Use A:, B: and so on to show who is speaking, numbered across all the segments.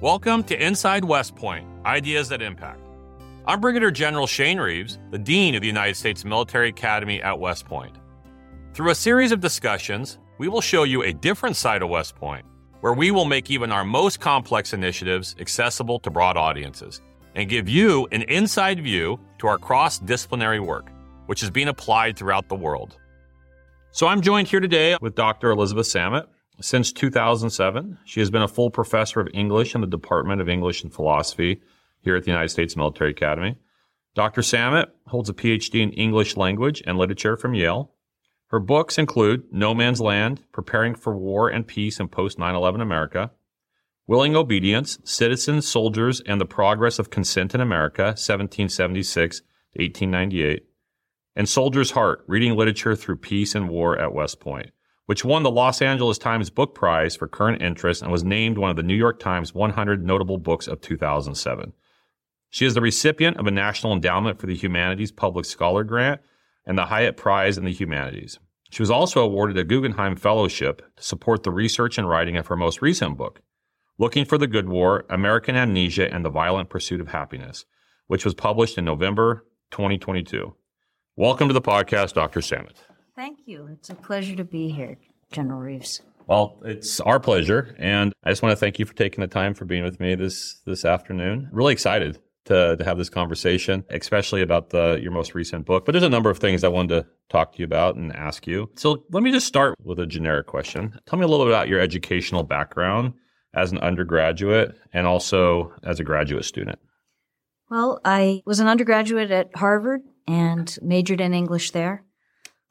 A: Welcome to Inside West Point Ideas That Impact. I'm Brigadier General Shane Reeves, the Dean of the United States Military Academy at West Point. Through a series of discussions, we will show you a different side of West Point, where we will make even our most complex initiatives accessible to broad audiences and give you an inside view to our cross disciplinary work, which is being applied throughout the world. So I'm joined here today with Dr. Elizabeth Samet. Since 2007, she has been a full professor of English in the Department of English and Philosophy here at the United States Military Academy. Dr. Samet holds a PhD in English language and literature from Yale. Her books include No Man's Land, Preparing for War and Peace in Post 9 11 America, Willing Obedience, Citizens, Soldiers, and the Progress of Consent in America, 1776 to 1898, and Soldier's Heart, Reading Literature Through Peace and War at West Point which won the Los Angeles Times Book Prize for current interest and was named one of the New York Times 100 Notable Books of 2007. She is the recipient of a National Endowment for the Humanities Public Scholar Grant and the Hiett Prize in the Humanities. She was also awarded a Guggenheim Fellowship to support the research and writing of her most recent book, Looking for the Good War American Amnesia and the Violent Pursuit of Happiness, which was published in November 2022. Welcome to the podcast, Dr. Samet.
B: Thank you. It's a pleasure to be here, General Reeves.
A: Well, it's our pleasure, and I just want to thank you for taking the time for being with me this this afternoon. Really excited to, to have this conversation, especially about the your most recent book. But there's a number of things I wanted to talk to you about and ask you. So let me just start with a generic question. Tell me a little bit about your educational background as an undergraduate and also as a graduate student.
B: Well, I was an undergraduate at Harvard and majored in English there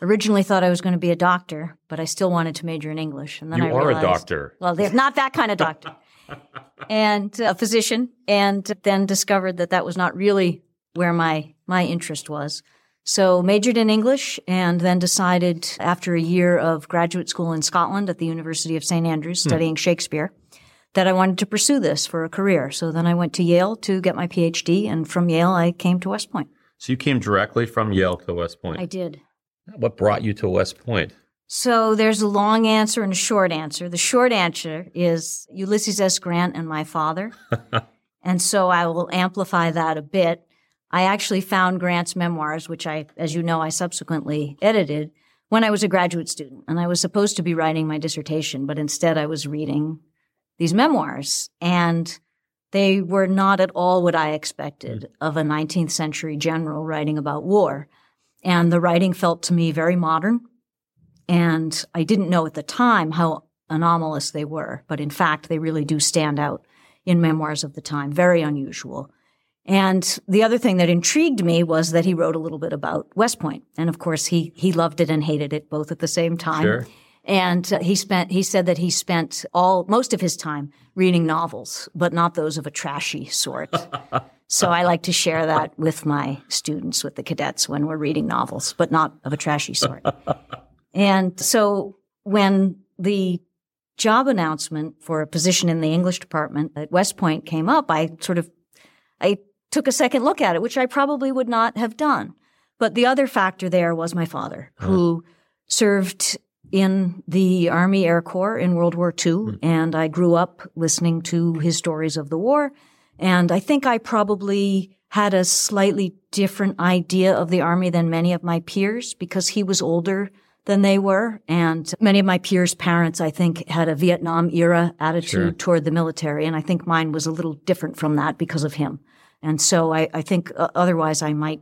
B: originally thought I was going to be a doctor, but I still wanted to major in English.
A: And then
B: you
A: I realized, a doctor.
B: Well, they're not that kind of doctor. and a physician, and then discovered that that was not really where my my interest was. So majored in English, and then decided after a year of graduate school in Scotland at the University of St Andrews, hmm. studying Shakespeare, that I wanted to pursue this for a career. So then I went to Yale to get my PhD, and from Yale I came to West Point.
A: So you came directly from Yale to West Point.
B: I did.
A: What brought you to West Point?
B: So there's a long answer and a short answer. The short answer is Ulysses S. Grant and my father. and so I will amplify that a bit. I actually found Grant's memoirs, which I, as you know, I subsequently edited when I was a graduate student. And I was supposed to be writing my dissertation, but instead I was reading these memoirs. And they were not at all what I expected mm. of a 19th century general writing about war. And the writing felt to me very modern. And I didn't know at the time how anomalous they were, but in fact, they really do stand out in memoirs of the time. Very unusual. And the other thing that intrigued me was that he wrote a little bit about West Point. And of course, he, he loved it and hated it both at the same time.
A: Sure.
B: And uh, he spent, he said that he spent all, most of his time reading novels, but not those of a trashy sort. so I like to share that with my students, with the cadets when we're reading novels, but not of a trashy sort. and so when the job announcement for a position in the English department at West Point came up, I sort of, I took a second look at it, which I probably would not have done. But the other factor there was my father, who served in the Army Air Corps in World War II, mm. and I grew up listening to his stories of the war. And I think I probably had a slightly different idea of the Army than many of my peers because he was older than they were. And many of my peers' parents, I think, had a Vietnam era attitude sure. toward the military. And I think mine was a little different from that because of him. And so I, I think uh, otherwise I might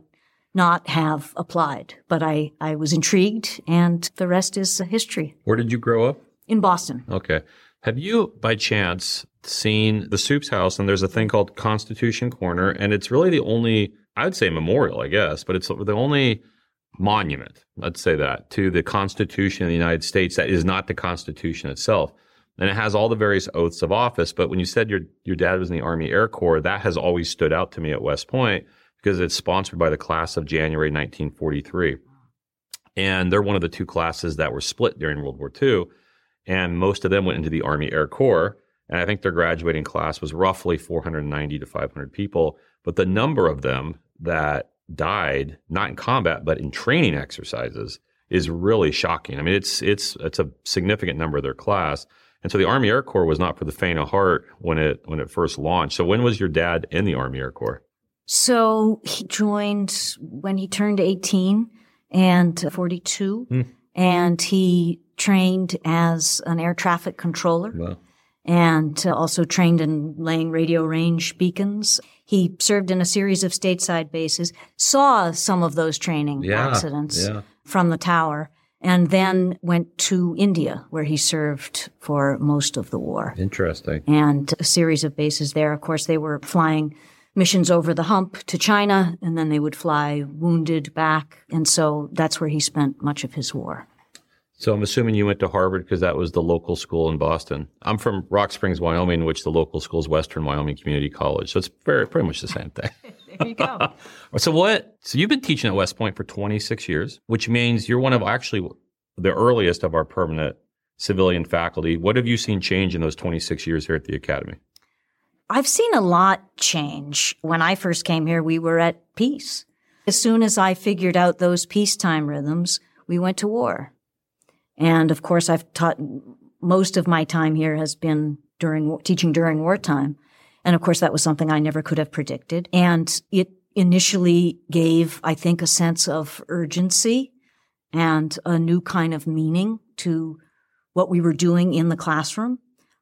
B: not have applied, but I, I was intrigued and the rest is history.
A: Where did you grow up?
B: In Boston.
A: Okay. Have you, by chance, seen the Supe's House? And there's a thing called Constitution Corner, and it's really the only, I would say memorial, I guess, but it's the only monument, let's say that, to the Constitution of the United States that is not the Constitution itself. And it has all the various oaths of office. But when you said your, your dad was in the Army Air Corps, that has always stood out to me at West Point because it's sponsored by the class of January 1943. And they're one of the two classes that were split during World War II. And most of them went into the Army Air Corps. And I think their graduating class was roughly 490 to 500 people. But the number of them that died, not in combat, but in training exercises, is really shocking. I mean, it's it's it's a significant number of their class. And so the Army Air Corps was not for the faint of heart when it when it first launched. So when was your dad in the Army Air Corps?
B: So he joined when he turned 18 and 42
A: Hmm.
B: and he trained as an air traffic controller
A: Well,
B: and also trained in laying radio range beacons. He served in a series of stateside bases, saw some of those training
A: Yeah,
B: accidents
A: yeah.
B: from the tower, and then went to India, where he served for most of the war.
A: interesting.
B: And a series of bases there. Of course, they were flying missions over the hump to China, and then they would fly wounded back. And so that's where he spent much of his war.
A: So I'm assuming you went to Harvard because that was the local school in Boston. I'm from Rock Springs, Wyoming, which the local school is Western Wyoming Community College. So it's very pretty much the same thing.
B: There you go.
A: So what? So you've been teaching at West Point for 26 years, which means you're one of actually the earliest of our permanent civilian faculty. What have you seen change in those 26 years here at the academy?
B: I've seen a lot change. When I first came here, we were at peace. As soon as I figured out those peacetime rhythms, we went to war. And of course, I've taught most of my time here has been during teaching during wartime. And of course, that was something I never could have predicted. And it initially gave, I think, a sense of urgency and a new kind of meaning to what we were doing in the classroom.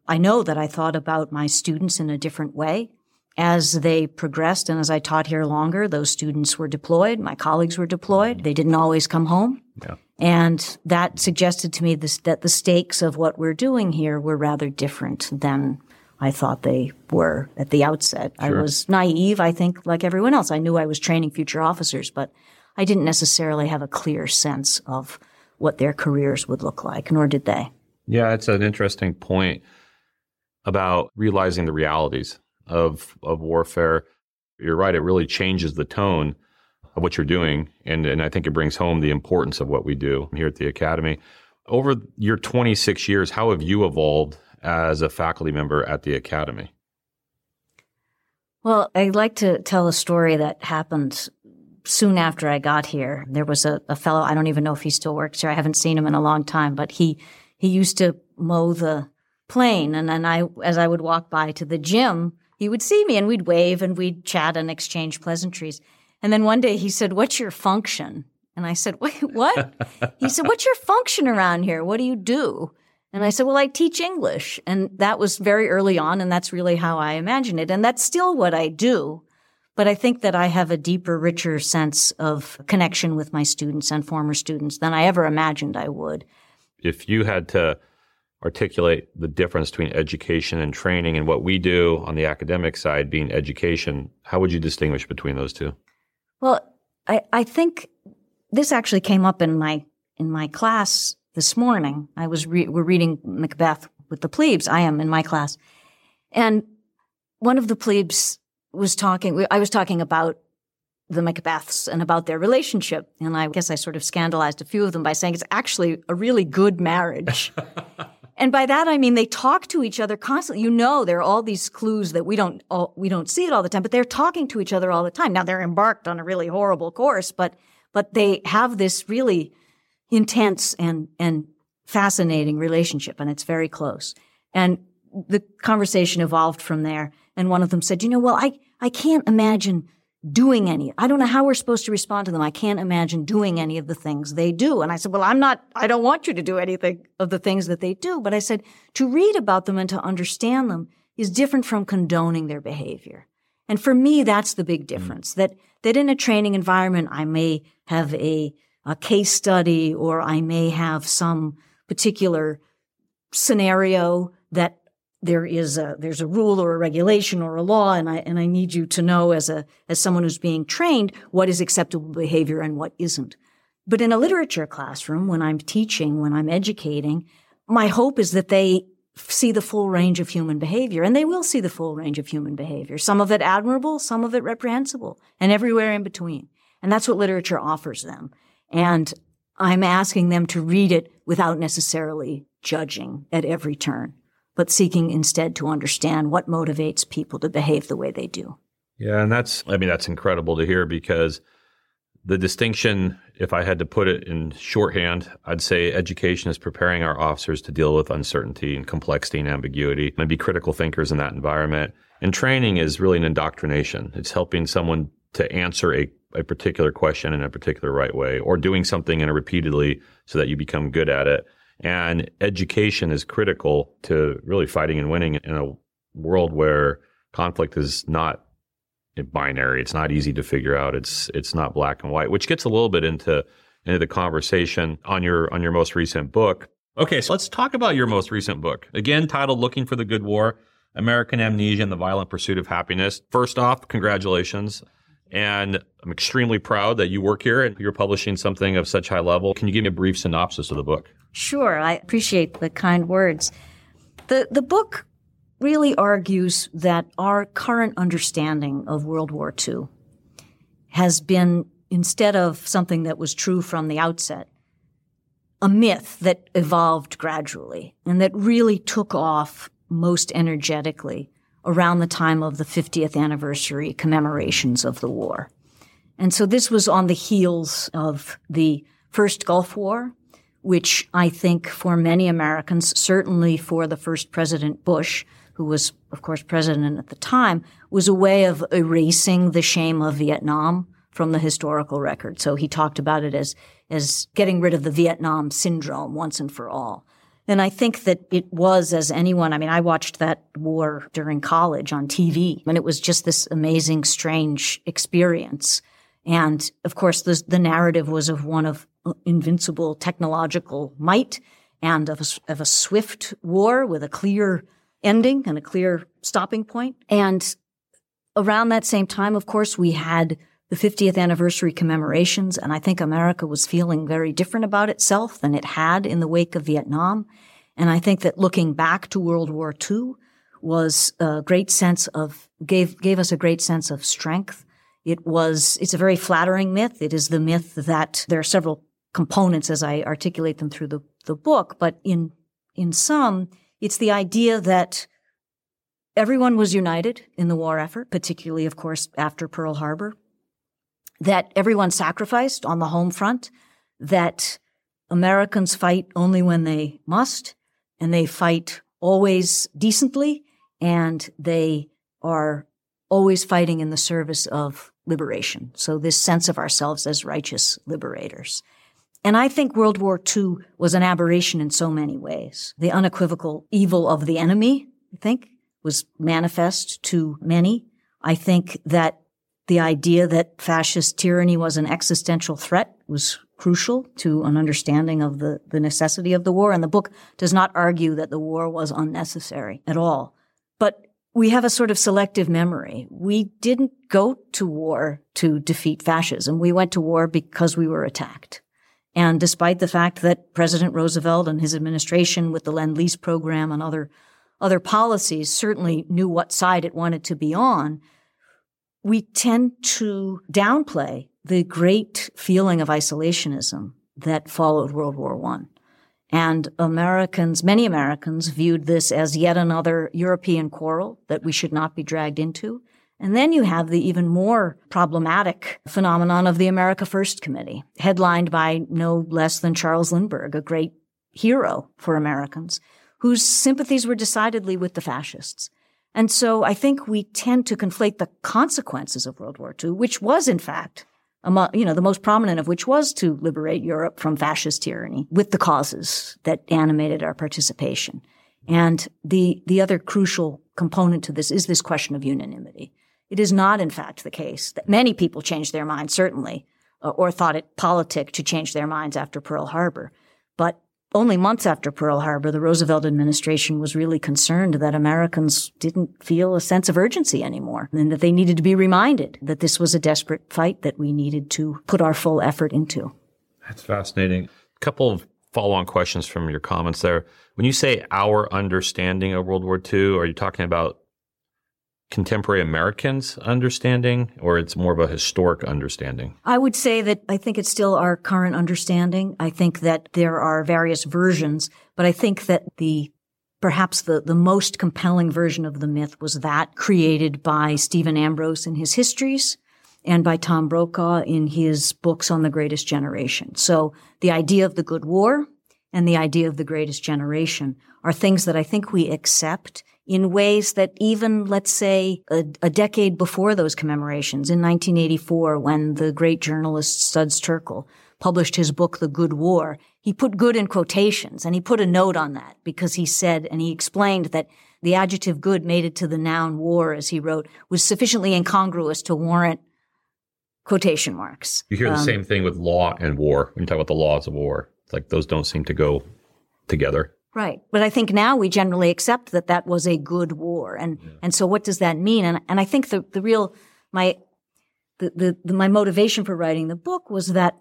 B: I know that I thought about my students in a different way. As they progressed and as I taught here longer, those students were deployed. My colleagues were deployed. They didn't always come home.
A: Yeah.
B: And that suggested to me this, that the stakes of what we're doing here were rather different than I thought they were at the outset. I was naive, I think, like everyone else. I knew I was training future officers, but I didn't necessarily have a clear sense of what their careers would look like, nor did they.
A: Yeah, it's an interesting point about realizing the realities of of warfare. You're right; it really changes the tone of what you're doing, and and I think it brings home the importance of what we do here at the academy. Over your 26 years, how have you evolved as a faculty member at the academy?
B: Well, I'd like to tell a story that happened soon after I got here. There was a, a fellow, I don't even know if he still works here. I haven't seen him in a long time, but he, he used to mow the Plain. And then I, as I would walk by to the gym, he would see me and we'd wave and we'd chat and exchange pleasantries. And then one day he said, what's your function? And I said, wait, what? he said, what's your function around here? What do you do? And I said, well, I teach English. And that was very early on. And that's really how I imagine it. And that's still what I do. But I think that I have a deeper, richer sense of connection with my students and former students than I ever imagined I would.
A: If you had to articulate the difference between education and training and what we do on the academic side being education, how would you distinguish between those two?
B: Well, I, I think this actually came up in my in my class this morning. I was re- we're reading Macbeth with the plebes. I am in my class, and one of the plebes was talking. I was talking about the Macbeths and about their relationship, and I guess I sort of scandalized a few of them by saying it's actually a really good marriage. And by that I mean they talk to each other constantly. You know, there are all these clues that we don't all, we don't see it all the time, but they're talking to each other all the time. Now they're embarked on a really horrible course, but but they have this really intense and and fascinating relationship, and it's very close. And the conversation evolved from there. And one of them said, "You know, well, I I can't imagine." Doing any. I don't know how we're supposed to respond to them. I can't imagine doing any of the things they do. And I said, well, I'm not, I don't want you to do anything of the things that they do. But I said, to read about them and to understand them is different from condoning their behavior. And for me, that's the big mm. difference that, that in a training environment, I may have a, a case study or I may have some particular scenario that there is a there's a rule or a regulation or a law and I and I need you to know as a as someone who's being trained what is acceptable behavior and what isn't. But in a literature classroom when I'm teaching, when I'm educating, my hope is that they see the full range of human behavior and they will see the full range of human behavior. Some of it admirable, some of it reprehensible, and everywhere in between. And that's what literature offers them. And I'm asking them to read it without necessarily judging at every turn but seeking instead to understand what motivates people to behave the way they do.
A: Yeah, and that's I mean that's incredible to hear because the distinction, if I had to put it in shorthand, I'd say education is preparing our officers to deal with uncertainty and complexity and ambiguity and be critical thinkers in that environment. And training is really an indoctrination. It's helping someone to answer a, a particular question in a particular right way or doing something in a repeatedly so that you become good at it. And education is critical to really fighting and winning in a world where conflict is not binary. It's not easy to figure out. It's it's not black and white, which gets a little bit into into the conversation on your on your most recent book. Okay, so let's talk about your most recent book. Again, titled Looking for the Good War: American Amnesia and the Violent Pursuit of Happiness. First off, congratulations. And I'm extremely proud that you work here and you're publishing something of such high level. Can you give me a brief synopsis of the book?
B: Sure. I appreciate the kind words. The the book really argues that our current understanding of World War II has been, instead of something that was true from the outset, a myth that evolved gradually and that really took off most energetically around the time of the 50th anniversary commemorations of the war. And so this was on the heels of the first Gulf War, which I think for many Americans, certainly for the first President Bush, who was, of course, president at the time, was a way of erasing the shame of Vietnam from the historical record. So he talked about it as, as getting rid of the Vietnam syndrome once and for all. And I think that it was, as anyone, I mean, I watched that war during college on TV, and it was just this amazing, strange experience. And of course, the, the narrative was of one of invincible technological might and of a, of a swift war with a clear ending and a clear stopping point. And around that same time, of course, we had the 50th anniversary commemorations, and I think America was feeling very different about itself than it had in the wake of Vietnam. And I think that looking back to World War II was a great sense of, gave, gave us a great sense of strength. It was, it's a very flattering myth. It is the myth that there are several components as I articulate them through the, the book, but in, in some, it's the idea that everyone was united in the war effort, particularly, of course, after Pearl Harbor, that everyone sacrificed on the home front, that Americans fight only when they must, and they fight always decently, and they are always fighting in the service of liberation. So this sense of ourselves as righteous liberators. And I think World War II was an aberration in so many ways. The unequivocal evil of the enemy, I think, was manifest to many. I think that the idea that fascist tyranny was an existential threat was crucial to an understanding of the, the necessity of the war. And the book does not argue that the war was unnecessary at all. But we have a sort of selective memory. We didn't go to war to defeat fascism. We went to war because we were attacked. And despite the fact that President Roosevelt and his administration with the Lend Lease program and other, other policies certainly knew what side it wanted to be on, we tend to downplay the great feeling of isolationism that followed World War I. And Americans, many Americans viewed this as yet another European quarrel that we should not be dragged into. And then you have the even more problematic phenomenon of the America First Committee, headlined by no less than Charles Lindbergh, a great hero for Americans, whose sympathies were decidedly with the fascists. And so I think we tend to conflate the consequences of World War II, which was in fact, among, you know, the most prominent of which was to liberate Europe from fascist tyranny with the causes that animated our participation. And the, the other crucial component to this is this question of unanimity. It is not, in fact, the case that many people changed their minds, certainly, uh, or thought it politic to change their minds after Pearl Harbor. But only months after Pearl Harbor, the Roosevelt administration was really concerned that Americans didn't feel a sense of urgency anymore and that they needed to be reminded that this was a desperate fight that we needed to put our full effort into.
A: That's fascinating. A couple of follow on questions from your comments there. When you say our understanding of World War II, are you talking about contemporary Americans' understanding, or it's more of a historic understanding?
B: I would say that I think it's still our current understanding. I think that there are various versions, but I think that the perhaps the, the most compelling version of the myth was that created by Stephen Ambrose in his histories and by Tom Brokaw in his books on the greatest generation. So the idea of the good war and the idea of the greatest generation are things that I think we accept in ways that even, let's say, a, a, decade before those commemorations, in 1984, when the great journalist Studs Terkel published his book, The Good War, he put good in quotations and he put a note on that because he said, and he explained that the adjective good made it to the noun war, as he wrote, was sufficiently incongruous to warrant quotation marks.
A: You hear the um, same thing with law and war when you talk about the laws of war. It's like those don't seem to go together.
B: Right. But I think now we generally accept that that was a good war. And, yeah. and so what does that mean? And, and I think the, the real, my, the, the, the, my motivation for writing the book was that,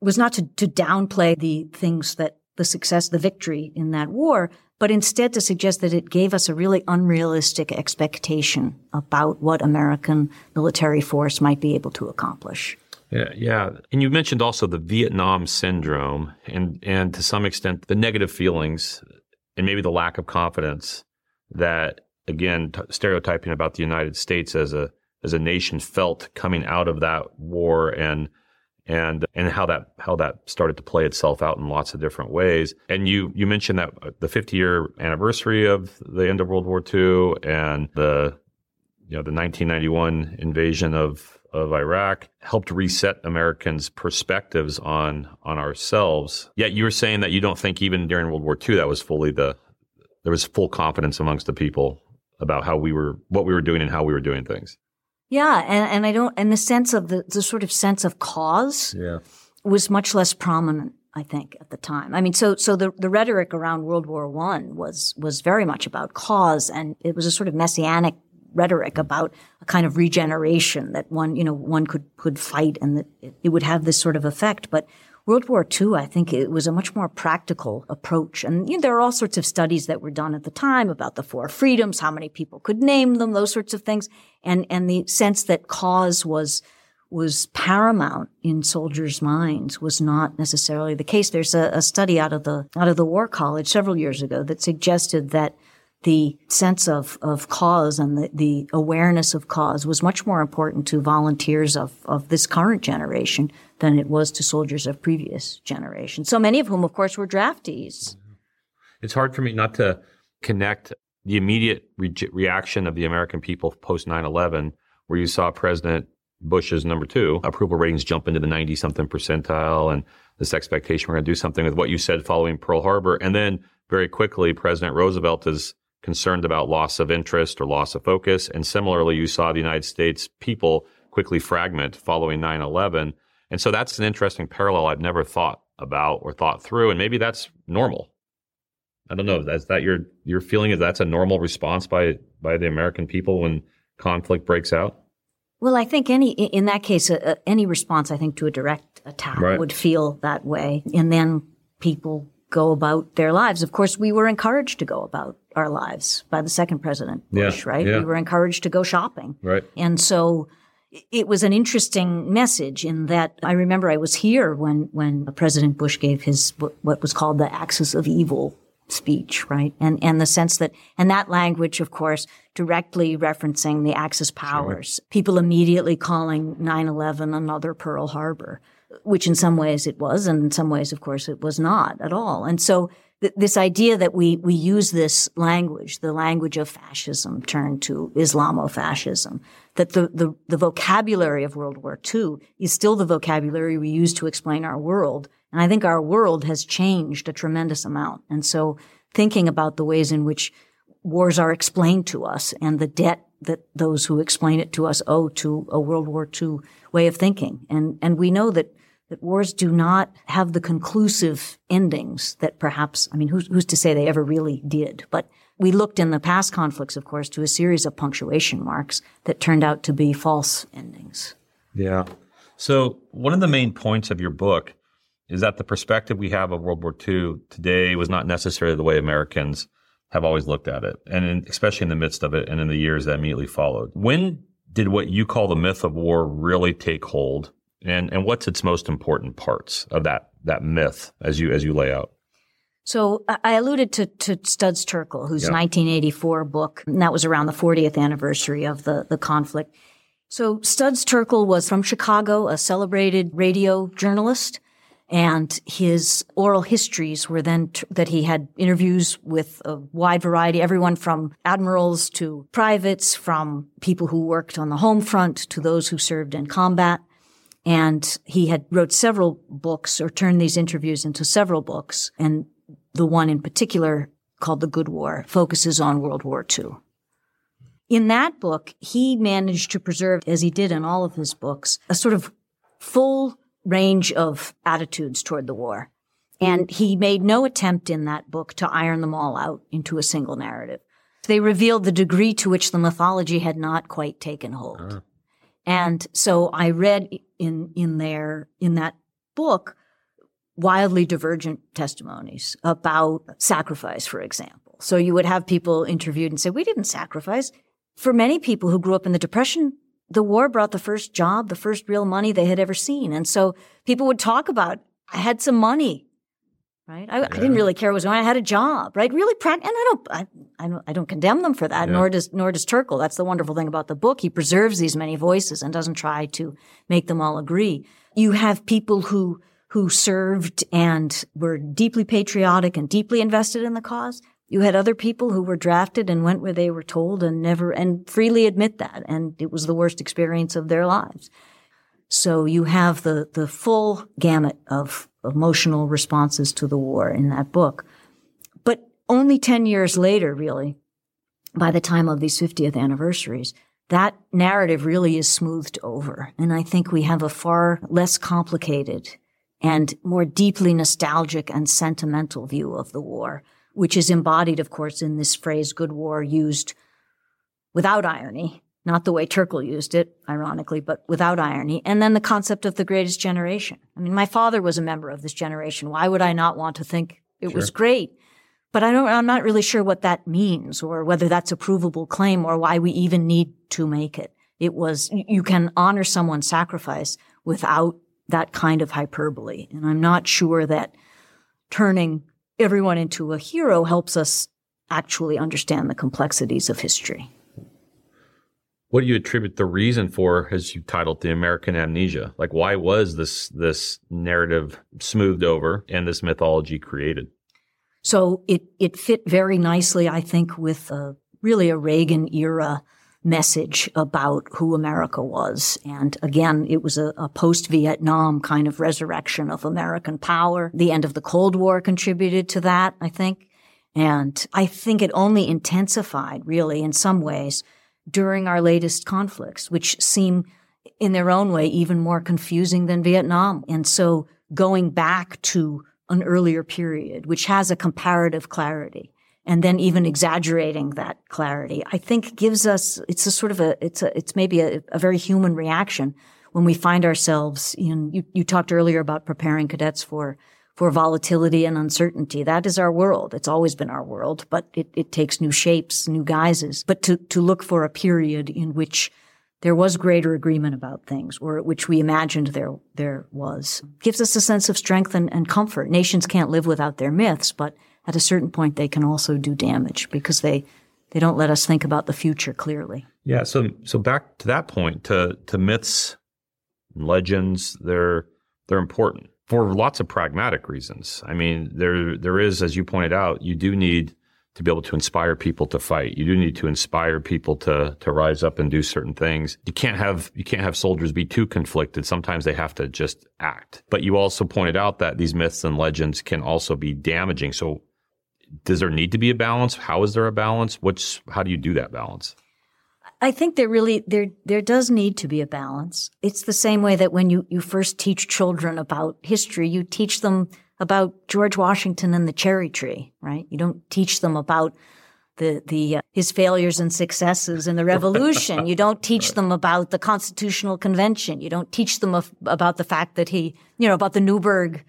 B: was not to, to downplay the things that the success, the victory in that war, but instead to suggest that it gave us a really unrealistic expectation about what American military force might be able to accomplish.
A: Yeah, yeah. And you mentioned also the Vietnam syndrome and, and to some extent the negative feelings and maybe the lack of confidence that, again, t- stereotyping about the United States as a, as a nation felt coming out of that war and, and, and how that, how that started to play itself out in lots of different ways. And you, you mentioned that uh, the 50 year anniversary of the end of World War II and the, you know, the 1991 invasion of, of Iraq helped reset Americans' perspectives on on ourselves. Yet you were saying that you don't think even during World War II that was fully the there was full confidence amongst the people about how we were what we were doing and how we were doing things.
B: Yeah, and, and I don't and the sense of the the sort of sense of cause
A: yeah.
B: was much less prominent I think at the time. I mean, so so the the rhetoric around World War One was was very much about cause, and it was a sort of messianic rhetoric about a kind of regeneration that one, you know, one could, could fight and that it would have this sort of effect. But World War II, I think it was a much more practical approach. And you know, there are all sorts of studies that were done at the time about the four freedoms, how many people could name them, those sorts of things. And, and the sense that cause was, was paramount in soldiers' minds was not necessarily the case. There's a, a study out of the, out of the War College several years ago that suggested that the sense of, of cause and the, the awareness of cause was much more important to volunteers of, of this current generation than it was to soldiers of previous generations. So many of whom, of course, were draftees. Mm-hmm.
A: It's hard for me not to connect the immediate re- reaction of the American people post 9 11, where you saw President Bush's number two approval ratings jump into the 90 something percentile and this expectation we're going to do something with what you said following Pearl Harbor. And then very quickly, President Roosevelt is concerned about loss of interest or loss of focus. And similarly, you saw the United States people quickly fragment following 9 11. And so that's an interesting parallel I've never thought about or thought through. And maybe that's normal. I don't know. Is that your your feeling? Is that's a normal response by by the American people when conflict breaks out?
B: Well, I think any in that case, uh, any response I think to a direct attack right. would feel that way, and then people go about their lives. Of course, we were encouraged to go about our lives by the second president Bush,
A: yeah,
B: right?
A: Yeah.
B: We were encouraged to go shopping.
A: Right.
B: And so it was an interesting message in that I remember I was here when, when President Bush gave his, what was called the axis of evil speech, right? And, and the sense that, and that language, of course, directly referencing the Axis powers, sure. people immediately calling 9-11 another Pearl Harbor which in some ways it was, and in some ways, of course, it was not at all. And so th- this idea that we, we use this language, the language of fascism turned to Islamofascism, that the, the, the vocabulary of World War II is still the vocabulary we use to explain our world. And I think our world has changed a tremendous amount. And so thinking about the ways in which wars are explained to us and the debt that those who explain it to us owe to a World War II way of thinking. And, and we know that that wars do not have the conclusive endings that perhaps, I mean, who's, who's to say they ever really did? But we looked in the past conflicts, of course, to a series of punctuation marks that turned out to be false endings.
A: Yeah. So one of the main points of your book is that the perspective we have of World War II today was not necessarily the way Americans have always looked at it, and in, especially in the midst of it and in the years that immediately followed. When did what you call the myth of war really take hold? and and what's its most important parts of that that myth as you as you lay out?
B: So I alluded to, to Studs Terkel, whose 1984 book, and that was around the 40th anniversary of the, the conflict. So Studs Terkel was from Chicago, a celebrated radio journalist, and his oral histories were then that he had interviews with a wide variety, everyone from admirals to privates, from people who worked on the home front to those who served in combat. And he had wrote several books or turned these interviews into several books. And the one in particular called The Good War focuses on World War II. In that book, he managed to preserve, as he did in all of his books, a sort of full range of attitudes toward the war. And he made no attempt in that book to iron them all out into a single narrative. They revealed the degree to which the mythology had not quite taken hold. Uh. And so I read in, in there, in that book, wildly divergent testimonies about sacrifice, for example. So you would have people interviewed and say, we didn't sacrifice. For many people who grew up in the Depression, the war brought the first job, the first real money they had ever seen. And so people would talk about, I had some money, right? I, yeah. I didn't really care what was going on. I had a job, right? Really, and I don't, I, I don't, I don't condemn them for that. Yeah. Nor does, nor does Terkel. That's the wonderful thing about the book. He preserves these many voices and doesn't try to make them all agree. You have people who, who served and were deeply patriotic and deeply invested in the cause. You had other people who were drafted and went where they were told and never, and freely admit that. And it was the worst experience of their lives. So you have the, the full gamut of emotional responses to the war in that book. But only 10 years later, really, by the time of these 50th anniversaries, that narrative really is smoothed over. And I think we have a far less complicated and more deeply nostalgic and sentimental view of the war which is embodied, of course, in this phrase good war used without irony, not the way Terkel used it, ironically, but without irony. And then the concept of the greatest generation. I mean, my father was a member of this generation. Why would I not want to think it sure. was great? But I don't, I'm not really sure what that means or whether that's a provable claim or why we even need to make it. It was, you can honor someone's sacrifice without that kind of hyperbole. And I'm not sure that turning everyone into a hero helps us actually understand the complexities of history.
A: What do you attribute the reason for, as you titled the American amnesia? Like, why was this this narrative smoothed over and this mythology created?
B: So it it fit very nicely, I think, with a, really a Reagan era message about who America was. And again, it was a, a post Vietnam kind of resurrection of American power. The end of the Cold War contributed to that, I think. And I think it only intensified, really, in some ways, during our latest conflicts, which seem in their own way even more confusing than Vietnam. And so going back to an earlier period, which has a comparative clarity, and then even exaggerating that clarity, I think gives us, it's a sort of a, it's a, it's maybe a, a very human reaction when we find ourselves in, you, you talked earlier about preparing cadets for, for volatility and uncertainty. That is our world. It's always been our world, but it, it takes new shapes, new guises. But to, to look for a period in which there was greater agreement about things, or which we imagined there there was, gives us a sense of strength and, and comfort. Nations can't live without their myths, but at a certain point they can also do damage because they they don't let us think about the future clearly.
A: Yeah, so so back to that point to to myths, and legends, they're they're important for lots of pragmatic reasons. I mean, there there is as you pointed out, you do need to be able to inspire people to fight. You do need to inspire people to to rise up and do certain things. You can't have you can't have soldiers be too conflicted. Sometimes they have to just act. But you also pointed out that these myths and legends can also be damaging. So does there need to be a balance? How is there a balance? What's how do you do that balance?
B: I think there really there there does need to be a balance. It's the same way that when you you first teach children about history, you teach them about George Washington and the cherry tree, right? You don't teach them about the the uh, his failures and successes in the revolution. you don't teach right. them about the Constitutional Convention. You don't teach them of, about the fact that he, you know, about the Newburgh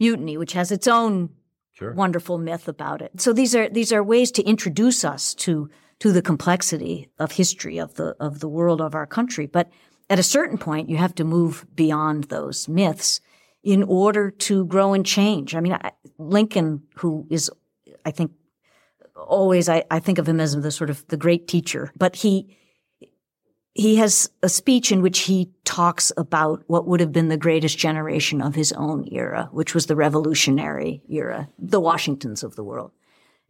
B: Mutiny, which has its own sure. wonderful myth about it. So these are these are ways to introduce us to to the complexity of history of the of the world of our country. But at a certain point, you have to move beyond those myths in order to grow and change. I mean, I, Lincoln, who is, I think, always I, I think of him as the sort of the great teacher, but he he has a speech in which he talks about what would have been the greatest generation of his own era, which was the revolutionary era, the Washingtons of the world.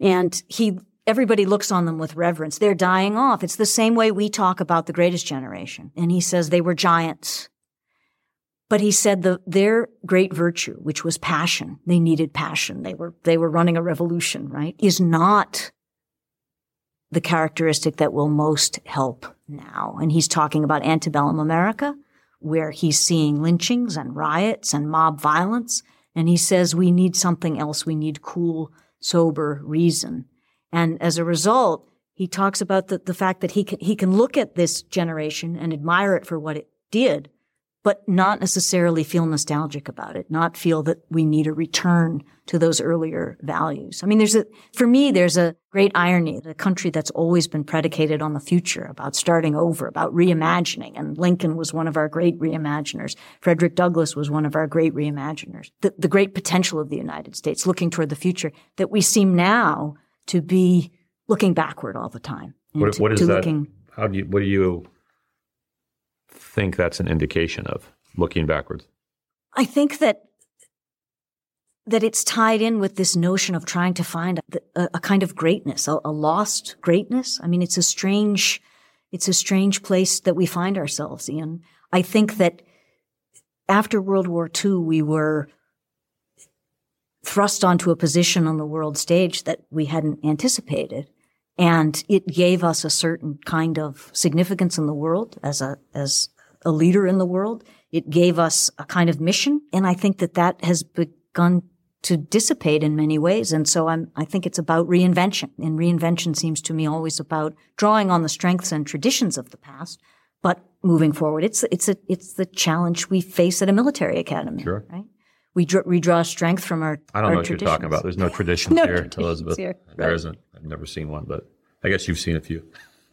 B: And he, everybody looks on them with reverence. They're dying off. It's the same way we talk about the greatest generation. And he says they were giants. But he said the, their great virtue, which was passion, they needed passion. They were, they were running a revolution, right? Is not the characteristic that will most help now. And he's talking about antebellum America, where he's seeing lynchings and riots and mob violence. And he says we need something else. We need cool, sober reason. And as a result, he talks about the, the fact that he can, he can look at this generation and admire it for what it did, but not necessarily feel nostalgic about it, not feel that we need a return to those earlier values. I mean, there's a, for me, there's a great irony, a country that's always been predicated on the future, about starting over, about reimagining. And Lincoln was one of our great reimaginers. Frederick Douglass was one of our great reimaginers. The, the great potential of the United States, looking toward the future, that we seem now to be looking backward all the time.
A: What, to, what is that? Looking, how do you, what do you think that's an indication of looking backwards?
B: I think that that it's tied in with this notion of trying to find a, a kind of greatness, a, a, lost greatness. I mean, it's a strange, it's a strange place that we find ourselves in. I think that after World War II, we were thrust onto a position on the world stage that we hadn't anticipated. And it gave us a certain kind of significance in the world as a, as a leader in the world. It gave us a kind of mission. And I think that that has begun to dissipate in many ways. And so I'm, I think it's about reinvention. And reinvention seems to me always about drawing on the strengths and traditions of the past, but moving forward. It's, it's a, it's the challenge we face at a military academy. Sure. Right? We, draw, we draw strength from our.
A: I don't
B: know
A: what you're talking about. There's no tradition no here, Elizabeth. Here. There right. not I've never seen one, but I guess you've seen a few.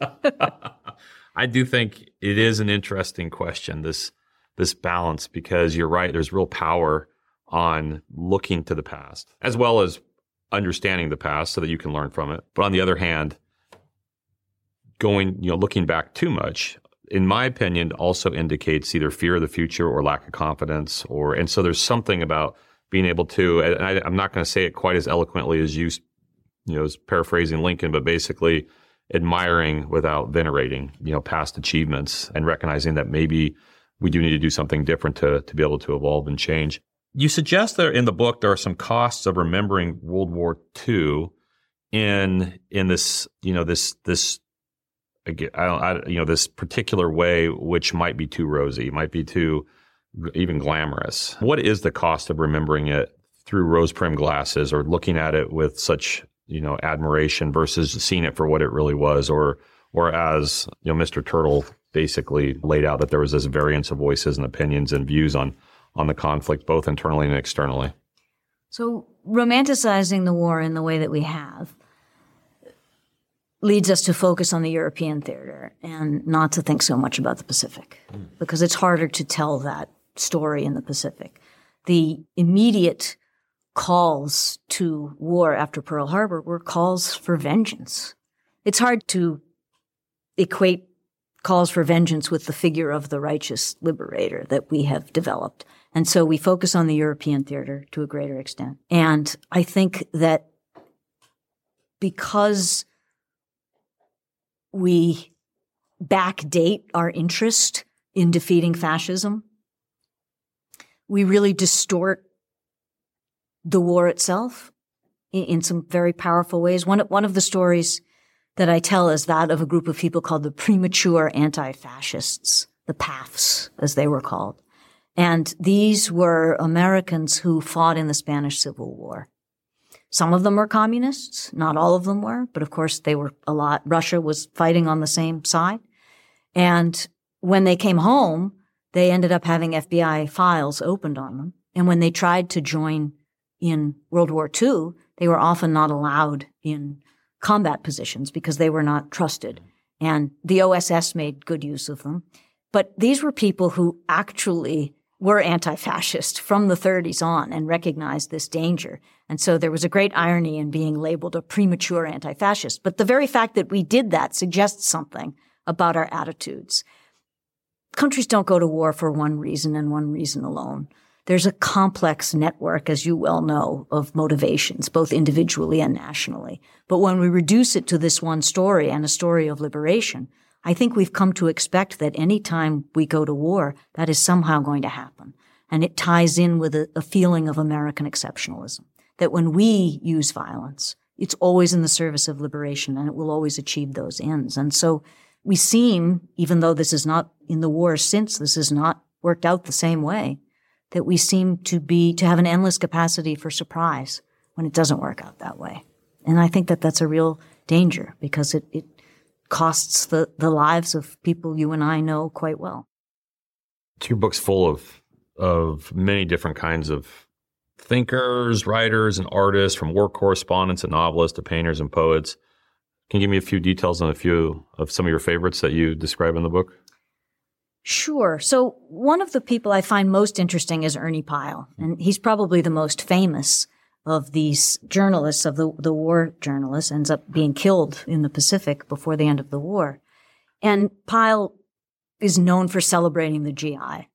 A: I do think it is an interesting question. This this balance because you're right. There's real power on looking to the past as well as understanding the past so that you can learn from it. But on the other hand, going you know looking back too much, in my opinion, also indicates either fear of the future or lack of confidence. Or and so there's something about being able to. And I, I'm not going to say it quite as eloquently as you, you know, as paraphrasing Lincoln, but basically admiring without venerating, you know, past achievements and recognizing that maybe we do need to do something different to, to be able to evolve and change. You suggest that in the book there are some costs of remembering World War II in in this, you know, this this I don't, I, you know, this particular way, which might be too rosy, might be too even glamorous. What is the cost of remembering it through rose prim glasses or looking at it with such you know admiration versus seeing it for what it really was or or as you know Mr. Terkel basically laid out that there was this variance of voices and opinions and views on on the conflict both internally and externally.
B: So romanticizing the war in the way that we have leads us to focus on the European theater and not to think so much about the Pacific mm. because it's harder to tell that story in the Pacific. The immediate calls to war after Pearl Harbor were calls for vengeance. It's hard to equate calls for vengeance with the figure of the righteous liberator that we have developed. And so we focus on the European theater to a greater extent. And I think that because we backdate our interest in defeating fascism, we really distort the war itself in, in some very powerful ways. One, one of the stories that I tell is that of a group of people called the premature anti-fascists, the PAFs, as they were called. And these were Americans who fought in the Spanish Civil War. Some of them were communists, not all of them were, but of course they were a lot. Russia was fighting on the same side. And when they came home, they ended up having FBI files opened on them. And when they tried to join in World War II, they were often not allowed in combat positions because they were not trusted. And the OSS made good use of them. But these were people who actually were anti-fascist from the 30s on and recognized this danger. And so there was a great irony in being labeled a premature anti-fascist. But the very fact that we did that suggests something about our attitudes. countries don't go to war for one reason and one reason alone. There's a complex network, as you well know, of motivations, both individually and nationally. But when we reduce it to this one story and a story of liberation, I think we've come to expect that any time we go to war, that is somehow going to happen. And it ties in with a, a feeling of American exceptionalism. That when we use violence, it's always in the service of liberation and it will always achieve those ends. And so we seem, even though this is not in the war since, this has not worked out the same way, that we seem to be, to have an endless capacity for surprise when it doesn't work out that way. And I think that that's a real danger because it, it costs the, the lives of people you and I know quite well.
A: Your book's full of of many different kinds of thinkers, writers, and artists, from war correspondents and novelists to painters and poets. Can you give me a few details on a few of some of your favorites that you describe in the book?
B: Sure. So one of the people I find most interesting is Ernie Pyle, hmm. and he's probably the most famous of these journalists of the, the war journalists ends up hmm. being killed in the Pacific before the end of the war. And Pyle is known for celebrating the GI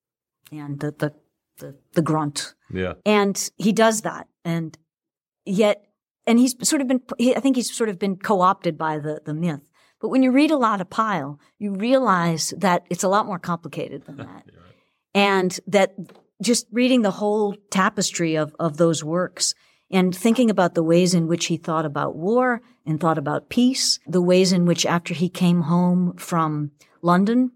B: and the, the, the, the grunt.
A: Yeah.
B: And he does that. And yet, and he's sort of been, I think he's sort of been co-opted by the, the myth. But when you read a lot of Pyle, you realize that it's a lot more complicated than that. right. And that just reading the whole tapestry of, of those works and thinking about the ways in which he thought about war and thought about peace, the ways in which after he came home from London,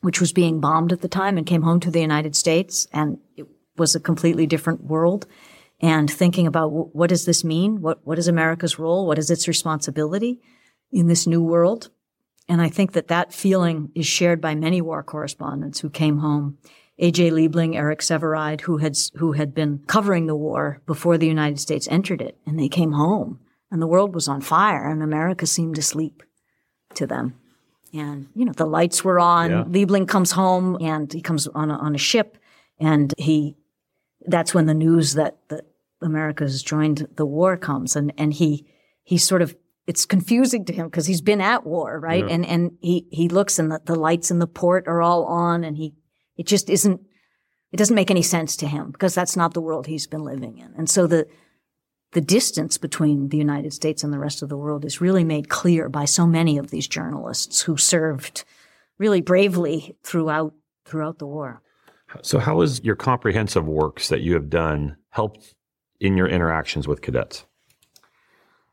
B: which was being bombed at the time and came home to the United States and it was a completely different world and thinking about what does this mean? What, what is America's role? What is its responsibility in this new world? And I think that that feeling is shared by many war correspondents who came home A.J. Liebling, Eric Sevareid, who had, who had been covering the war before the United States entered it. And they came home and the world was on fire and America seemed asleep to them. And, you know, the lights were on. Yeah. Liebling comes home and he comes on a, on a ship and he, that's when the news that, that America has joined the war comes and, and he, he sort of, it's confusing to him because he's been at war, right? Yeah. And, and he, he looks and the, the lights in the port are all on and he it just isn't, it doesn't make any sense to him because that's not the world he's been living in. And so the, the distance between the United States and the rest of the world is really made clear by so many of these journalists who served really bravely throughout, throughout the war.
A: So how has your comprehensive works that you have done helped in your interactions with cadets?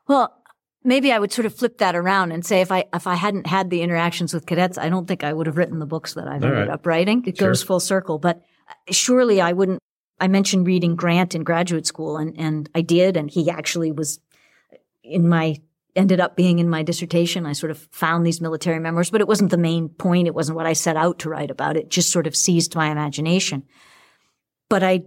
B: Well, maybe I would sort of flip that around and say if I if I hadn't had the interactions with cadets, I don't think I would have written the books that I've All ended right. up writing. It sure. goes full circle, but uh, surely I wouldn't. I mentioned reading Grant in graduate school, and and I did, and he actually was in my ended up being in my dissertation. I sort of found these military memoirs, but it wasn't the main point. It wasn't what I set out to write about. It just sort of seized my imagination. But I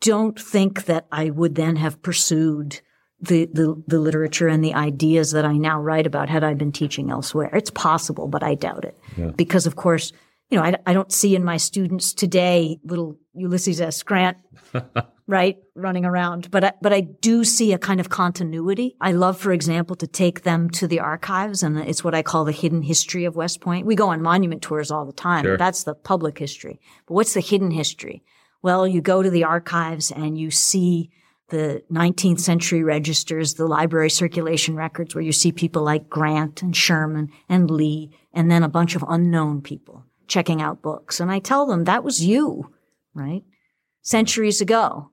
B: don't think that I would then have pursued the, the, the literature and the ideas that I now write about had I been teaching elsewhere. It's possible, but I doubt it. Yeah. Because of course, you know, I, I don't see in my students today little Ulysses S. Grant, right, running around. But I, but I do see a kind of continuity. I love, for example, to take them to the archives, and it's what I call the hidden history of West Point. We go on monument tours all the time. Sure. That's the public history. But what's the hidden history? Well, you go to the archives and you see the 19th century registers, the library circulation records where you see people like Grant and Sherman and Lee, and then a bunch of unknown people checking out books. And I tell them that was you, right? Centuries ago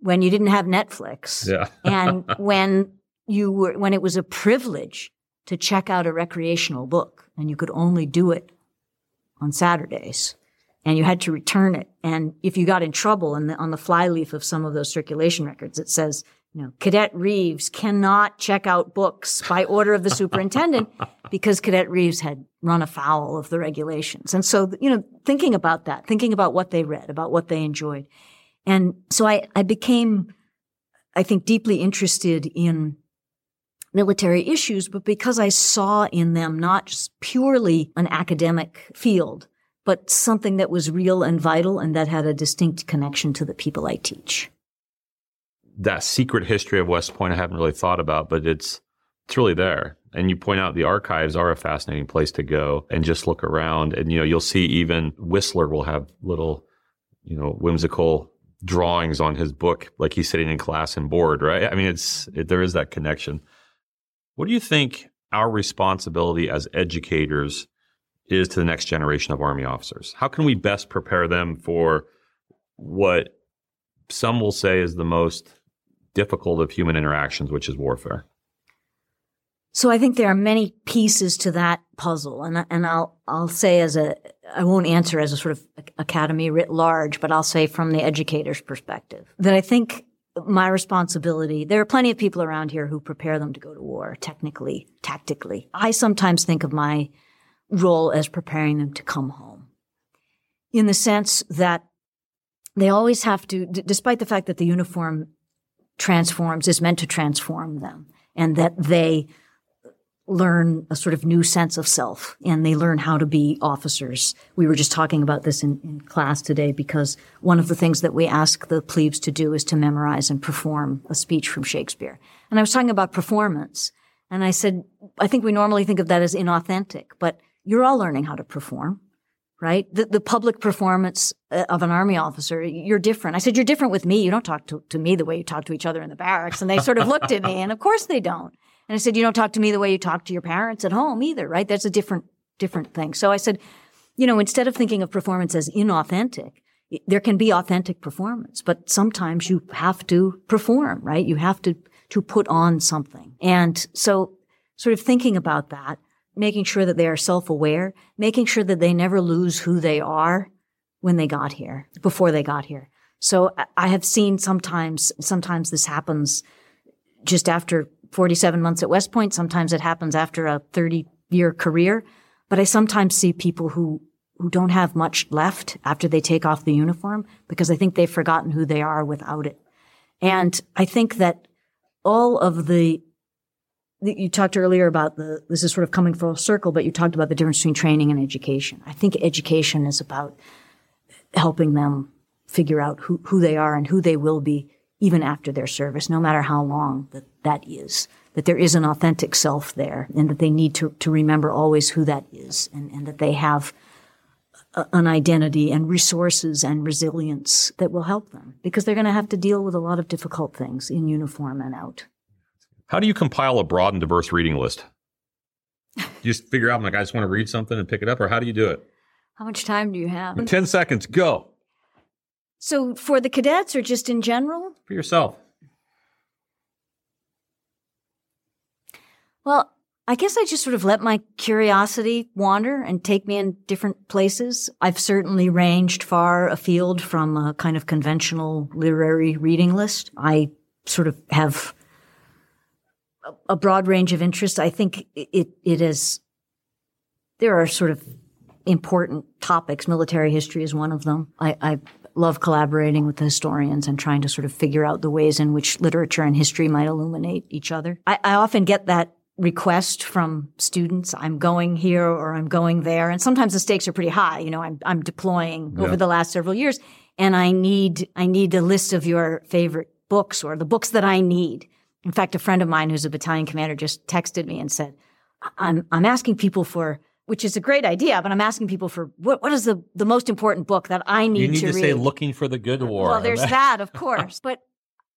B: when you didn't have Netflix.
A: Yeah.
B: and when you were, when it was a privilege to check out a recreational book and you could only do it on Saturdays and you had to return it. And if you got in trouble and on the flyleaf of some of those circulation records, it says, you know, Cadet Reeves cannot check out books by order of the superintendent because Cadet Reeves had run afoul of the regulations. And so, you know, thinking about that, thinking about what they read, about what they enjoyed. And so I, I became, I think, deeply interested in military issues, but because I saw in them not just purely an academic field, but something that was real and vital and that had a distinct connection to the people I teach.
A: That secret history of West Point I haven't really thought about, but it's it's really there. And you point out the archives are a fascinating place to go and just look around. And, you know, you'll see even Whistler will have little, you know, whimsical drawings on his book, like he's sitting in class and bored, right? I mean, it's, it, there is that connection. What do you think our responsibility as educators is to the next generation of Army officers? How can we best prepare them for what some will say is the most difficult of human interactions, which is warfare?
B: So I think there are many pieces to that puzzle, and and I'll I'll say as a I won't answer as a sort of academy writ large, but I'll say from the educator's perspective that I think my responsibility. There are plenty of people around here who prepare them to go to war, technically, tactically. I sometimes think of my role as preparing them to come home, in the sense that they always have to, d- despite the fact that the uniform transforms is meant to transform them, and that they learn a sort of new sense of self and they learn how to be officers. We were just talking about this in, in, class today because one of the things that we ask the plebes to do is to memorize and perform a speech from Shakespeare. And I was talking about performance and I said, I think we normally think of that as inauthentic, but you're all learning how to perform. Right? The, the public performance uh, of an army officer, you're different. I said, you're different with me. You don't talk to, to me the way you talk to each other in the barracks. And they sort of looked at me and of course they don't. And I said, you don't talk to me the way you talk to your parents at home either, right? That's a different, different thing. So I said, you know, instead of thinking of performance as inauthentic, there can be authentic performance, but sometimes you have to perform, right? You have to, to put on something. And so sort of thinking about that, making sure that they are self-aware, making sure that they never lose who they are when they got here, before they got here. So I have seen sometimes, sometimes this happens just after 47 months at West Point. Sometimes it happens after a 30 year career. But I sometimes see people who, who don't have much left after they take off the uniform because I think they've forgotten who they are without it. And I think that all of the, you talked earlier about the, this is sort of coming full circle, but you talked about the difference between training and education. I think education is about helping them figure out who, who they are and who they will be even after their service, no matter how long that, that is. That there is an authentic self there and that they need to, to remember always who that is and, and that they have a, an identity and resources and resilience that will help them because they're going to have to deal with a lot of difficult things in uniform and out.
A: How do you compile a broad and diverse reading list? you just figure out, like, I just want to read something and pick it up, or how do you do it?
B: How much time do you have?
A: 10 seconds, go.
B: So for the cadets or just in general?
A: For yourself.
B: Well, I guess I just sort of let my curiosity wander and take me in different places. I've certainly ranged far afield from a kind of conventional literary reading list. I sort of have a broad range of interests. I think it, it is, there are sort of important topics. Military history is one of them. I, I love collaborating with the historians and trying to sort of figure out the ways in which literature and history might illuminate each other. I, I often get that request from students. I'm going here or I'm going there. And sometimes the stakes are pretty high. You know, I'm, I'm deploying yeah. over the last several years and I need, I need a list of your favorite books or the books that I need. In fact, a friend of mine who's a battalion commander just texted me and said, I'm, I'm asking people for which is a great idea, but I'm asking people for what, what is the, the most important book that I need,
A: you need to,
B: to
A: say looking for the good war.
B: Well, there's that, of course. But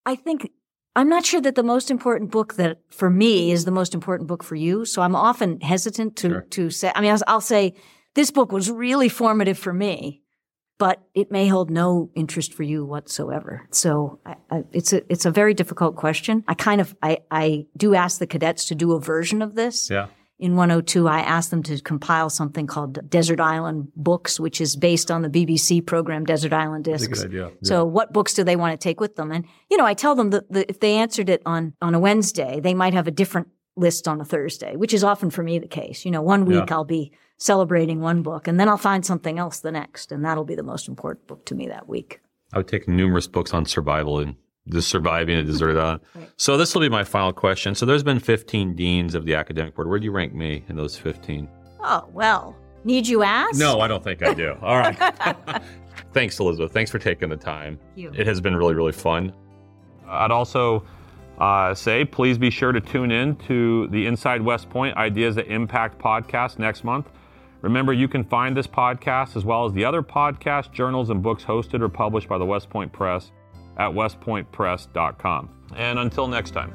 B: I think I'm not sure that the most important book that for me is the most important book for you. So I'm often hesitant to, sure. to say, I mean, I'll, I'll say this book was really formative for me, but it may hold no interest for you whatsoever. So I, I, it's a, it's a very difficult question. I kind of, I, I do ask the cadets to do a version of this.
A: Yeah
B: in 102, I asked them to compile something called Desert Island Books, which is based on the BBC program Desert Island Discs.
A: Yeah.
B: So, what books do they want to take with them? And you know, I tell them that, that if they answered it on on a Wednesday, they might have a different list on a Thursday, which is often for me the case. You know, one week yeah. I'll be celebrating one book, and then I'll find something else the next, and that'll be the most important book to me that week.
A: I would take numerous books on survival and just surviving a deserted island. Right. So this will be my final question. So there's been 15 deans of the academic board. Where do you rank me in those 15?
B: Oh, well, need you ask?
A: No, I don't think I do. All right. Thanks, Elizabeth. Thanks for taking the time. It has been really, really fun. I'd also uh, say, please be sure to tune in to the Inside West Point Ideas That Impact podcast next month. Remember, you can find this podcast as well as the other podcasts, journals, and books hosted or published by the West Point Press at westpointpress.com. And until next time.